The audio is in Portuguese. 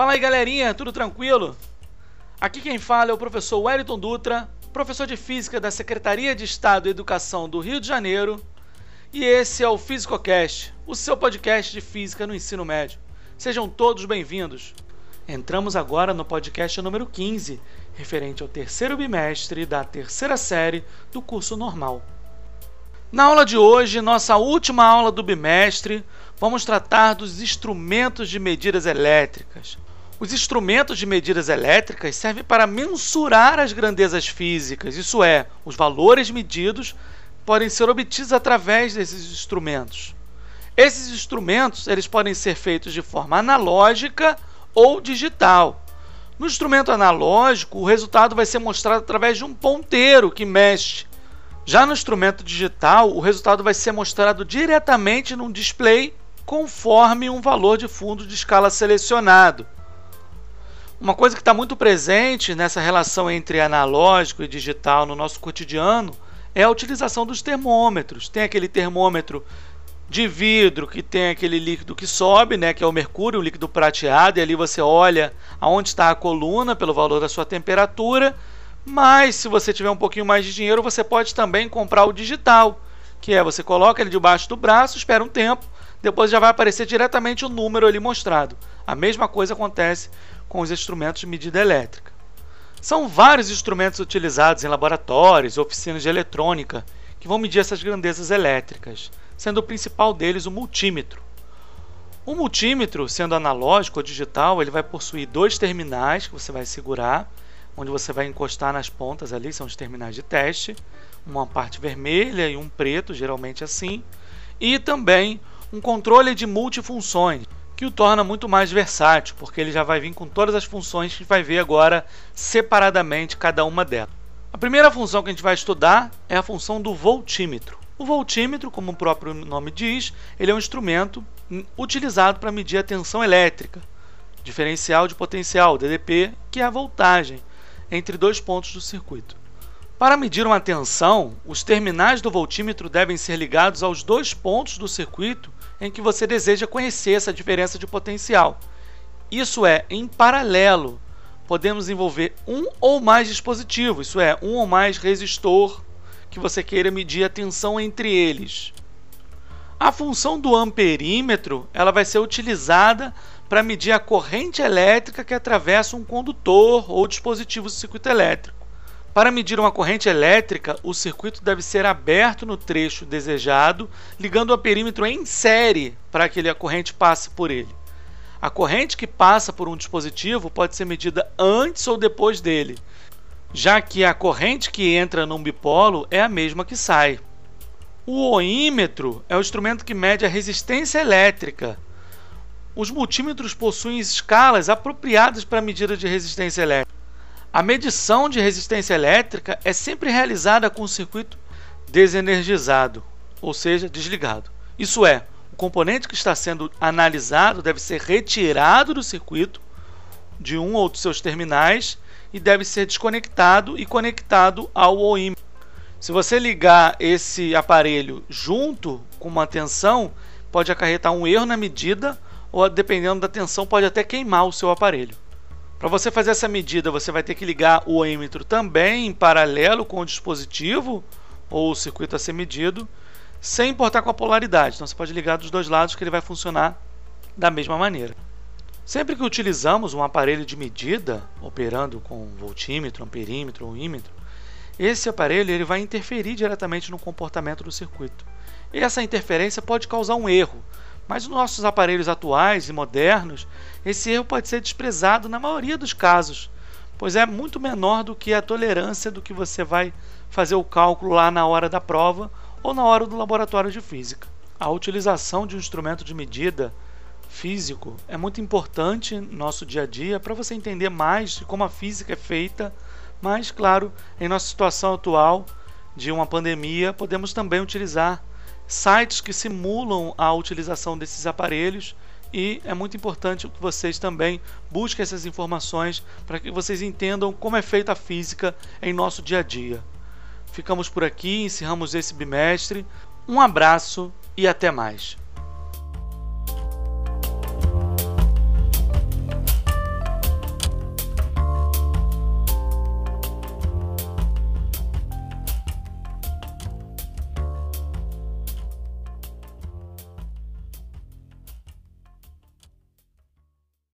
Fala aí galerinha, tudo tranquilo? Aqui quem fala é o professor Wellington Dutra, professor de Física da Secretaria de Estado e Educação do Rio de Janeiro, e esse é o FísicoCast, o seu podcast de Física no ensino médio. Sejam todos bem-vindos. Entramos agora no podcast número 15, referente ao terceiro bimestre da terceira série do curso normal. Na aula de hoje, nossa última aula do bimestre, vamos tratar dos instrumentos de medidas elétricas. Os instrumentos de medidas elétricas servem para mensurar as grandezas físicas, isso é, os valores medidos podem ser obtidos através desses instrumentos. Esses instrumentos eles podem ser feitos de forma analógica ou digital. No instrumento analógico, o resultado vai ser mostrado através de um ponteiro que mexe já no instrumento digital, o resultado vai ser mostrado diretamente num display conforme um valor de fundo de escala selecionado. Uma coisa que está muito presente nessa relação entre analógico e digital no nosso cotidiano é a utilização dos termômetros. Tem aquele termômetro de vidro que tem aquele líquido que sobe, né, que é o mercúrio, o líquido prateado, e ali você olha aonde está a coluna pelo valor da sua temperatura mas se você tiver um pouquinho mais de dinheiro, você pode também comprar o digital, que é você coloca ele debaixo do braço, espera um tempo, depois já vai aparecer diretamente o número ali mostrado. A mesma coisa acontece com os instrumentos de medida elétrica. São vários instrumentos utilizados em laboratórios, oficinas de eletrônica, que vão medir essas grandezas elétricas, sendo o principal deles o multímetro. O multímetro, sendo analógico ou digital, ele vai possuir dois terminais que você vai segurar onde você vai encostar nas pontas ali, são os terminais de teste, uma parte vermelha e um preto, geralmente assim, e também um controle de multifunções, que o torna muito mais versátil, porque ele já vai vir com todas as funções que vai ver agora separadamente cada uma delas. A primeira função que a gente vai estudar é a função do voltímetro. O voltímetro, como o próprio nome diz, ele é um instrumento utilizado para medir a tensão elétrica, diferencial de potencial, DDP, que é a voltagem, entre dois pontos do circuito. Para medir uma tensão, os terminais do voltímetro devem ser ligados aos dois pontos do circuito em que você deseja conhecer essa diferença de potencial. Isso é, em paralelo, podemos envolver um ou mais dispositivos, isso é, um ou mais resistor que você queira medir a tensão entre eles. A função do amperímetro ela vai ser utilizada para medir a corrente elétrica que atravessa um condutor ou dispositivo do circuito elétrico. Para medir uma corrente elétrica, o circuito deve ser aberto no trecho desejado, ligando o perímetro em série para que a corrente passe por ele. A corrente que passa por um dispositivo pode ser medida antes ou depois dele, já que a corrente que entra num bipolo é a mesma que sai. O oímetro é o instrumento que mede a resistência elétrica, os multímetros possuem escalas apropriadas para a medida de resistência elétrica. A medição de resistência elétrica é sempre realizada com o circuito desenergizado, ou seja, desligado. Isso é, o componente que está sendo analisado deve ser retirado do circuito de um ou dos seus terminais e deve ser desconectado e conectado ao OIMER. Se você ligar esse aparelho junto com uma tensão, pode acarretar um erro na medida ou dependendo da tensão pode até queimar o seu aparelho. Para você fazer essa medida, você vai ter que ligar o oímetro também em paralelo com o dispositivo ou o circuito a ser medido, sem importar com a polaridade. Então você pode ligar dos dois lados que ele vai funcionar da mesma maneira. Sempre que utilizamos um aparelho de medida, operando com voltímetro, amperímetro ou ímetro, esse aparelho ele vai interferir diretamente no comportamento do circuito. E essa interferência pode causar um erro, mas nos nossos aparelhos atuais e modernos, esse erro pode ser desprezado na maioria dos casos, pois é muito menor do que a tolerância do que você vai fazer o cálculo lá na hora da prova ou na hora do laboratório de física. A utilização de um instrumento de medida físico é muito importante no nosso dia a dia para você entender mais de como a física é feita, mas, claro, em nossa situação atual de uma pandemia, podemos também utilizar sites que simulam a utilização desses aparelhos e é muito importante que vocês também busquem essas informações para que vocês entendam como é feita a física em nosso dia a dia. Ficamos por aqui, encerramos esse bimestre. Um abraço e até mais.